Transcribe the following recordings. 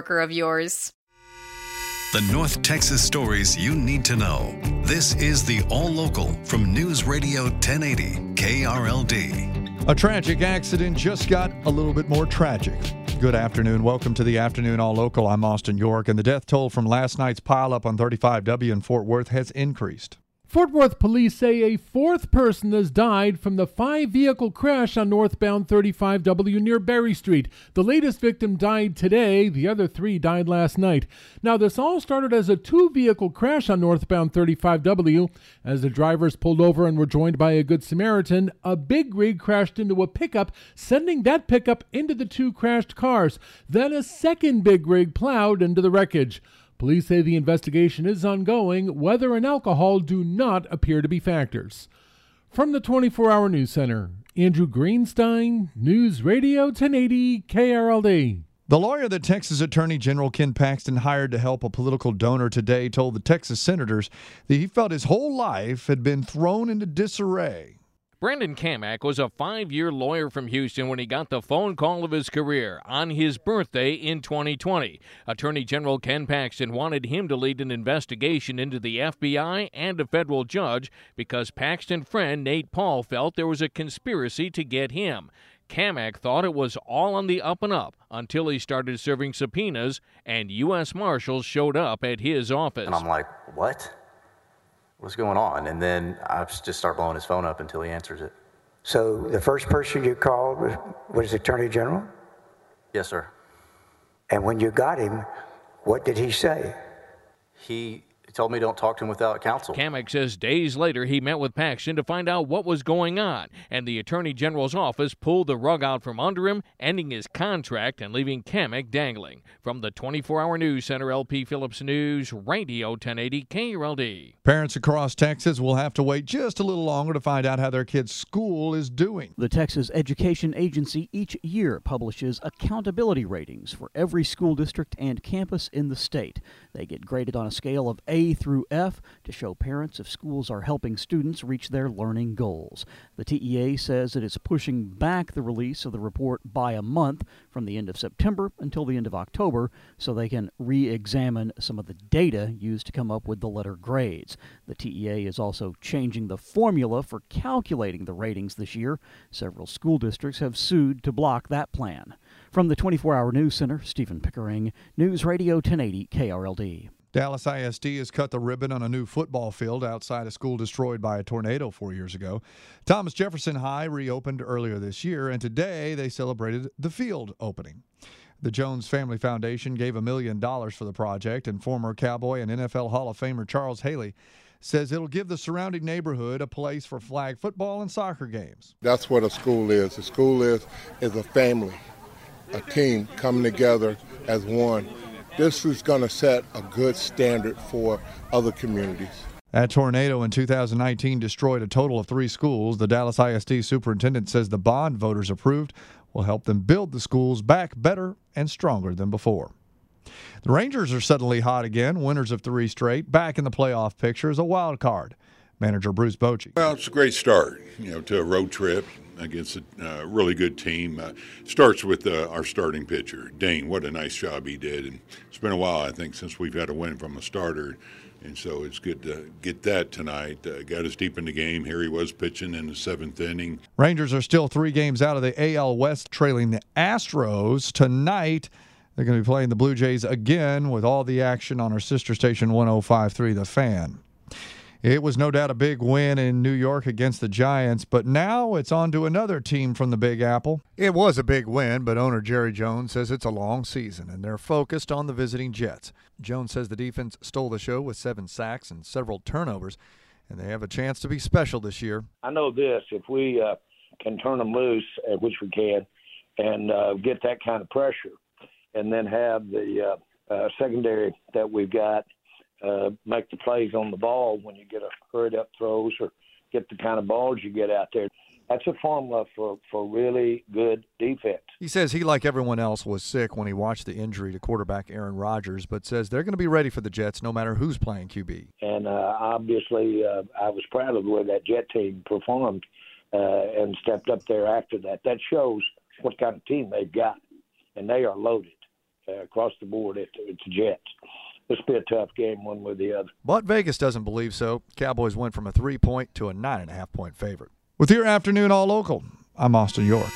of yours. The North Texas stories you need to know. This is the All Local from News Radio 1080 KRLD. A tragic accident just got a little bit more tragic. Good afternoon. Welcome to the Afternoon All Local. I'm Austin York, and the death toll from last night's pileup on 35W in Fort Worth has increased. Fort Worth police say a fourth person has died from the five vehicle crash on northbound 35W near Berry Street. The latest victim died today, the other three died last night. Now, this all started as a two vehicle crash on northbound 35W. As the drivers pulled over and were joined by a Good Samaritan, a big rig crashed into a pickup, sending that pickup into the two crashed cars. Then a second big rig plowed into the wreckage. Police say the investigation is ongoing. Weather and alcohol do not appear to be factors. From the 24 Hour News Center, Andrew Greenstein, News Radio 1080 KRLD. The lawyer that Texas Attorney General Ken Paxton hired to help a political donor today told the Texas senators that he felt his whole life had been thrown into disarray. Brandon Cammack was a five year lawyer from Houston when he got the phone call of his career on his birthday in 2020. Attorney General Ken Paxton wanted him to lead an investigation into the FBI and a federal judge because Paxton friend Nate Paul felt there was a conspiracy to get him. Cammack thought it was all on the up and up until he started serving subpoenas and U.S. Marshals showed up at his office. And I'm like, what? What's going on? And then I just start blowing his phone up until he answers it. So the first person you called was, was Attorney General? Yes, sir. And when you got him, what did he say? He told me don't talk to him without counsel. Cammack says days later he met with Paxton to find out what was going on, and the Attorney General's office pulled the rug out from under him, ending his contract and leaving Cammack dangling. From the 24 Hour News Center, LP Phillips News, Radio 1080 KRLD. Parents across Texas will have to wait just a little longer to find out how their kid's school is doing. The Texas Education Agency each year publishes accountability ratings for every school district and campus in the state. They get graded on a scale of A through F to show parents if schools are helping students reach their learning goals. The TEA says it is pushing back the release of the report by a month from the end of September until the end of October so they can re examine some of the data used to come up with the letter grades. The TEA is also changing the formula for calculating the ratings this year. Several school districts have sued to block that plan. From the 24 Hour News Center, Stephen Pickering, News Radio 1080 KRLD. Dallas ISD has cut the ribbon on a new football field outside a school destroyed by a tornado four years ago. Thomas Jefferson High reopened earlier this year, and today they celebrated the field opening. The Jones Family Foundation gave a million dollars for the project, and former Cowboy and NFL Hall of Famer Charles Haley says it'll give the surrounding neighborhood a place for flag football and soccer games. That's what a school is. A school is is a family, a team coming together as one. This is going to set a good standard for other communities. That tornado in 2019 destroyed a total of three schools. The Dallas ISD superintendent says the bond voters approved will help them build the schools back better and stronger than before. The Rangers are suddenly hot again, winners of three straight, back in the playoff picture as a wild card. Manager Bruce Bochy. Well, it's a great start, you know, to a road trip against a uh, really good team. Uh, starts with uh, our starting pitcher, Dane. What a nice job he did, and it's been a while, I think, since we've had a win from a starter, and so it's good to get that tonight. Uh, got us deep in the game. Here he was pitching in the seventh inning. Rangers are still three games out of the AL West, trailing the Astros tonight. They're going to be playing the Blue Jays again with all the action on our sister station 1053 The Fan. It was no doubt a big win in New York against the Giants, but now it's on to another team from the Big Apple. It was a big win, but owner Jerry Jones says it's a long season and they're focused on the visiting Jets. Jones says the defense stole the show with seven sacks and several turnovers, and they have a chance to be special this year. I know this if we uh, can turn them loose, uh, which we can, and uh, get that kind of pressure, and then have the uh, uh, secondary that we've got uh, make the plays on the ball when you get a hurried up throws or get the kind of balls you get out there. That's a formula for, for really good defense. He says he, like everyone else, was sick when he watched the injury to quarterback Aaron Rodgers, but says they're going to be ready for the Jets no matter who's playing QB. And uh, obviously, uh, I was proud of the way that Jet team performed uh, and stepped up there after that. That shows what kind of team they've got, and they are loaded uh, across the board at, at the Jets this will be a tough game, one way or the other. But Vegas doesn't believe so. Cowboys went from a three point to a nine and a half point favorite. With your afternoon all local, I'm Austin York.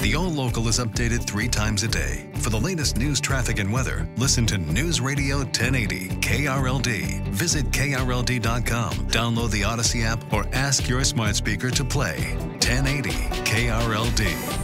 The All Local is updated three times a day. For the latest news, traffic, and weather, listen to News Radio 1080 KRLD. Visit KRLD.com, download the Audacy app, or ask your smart speaker to play 1080 KRLD.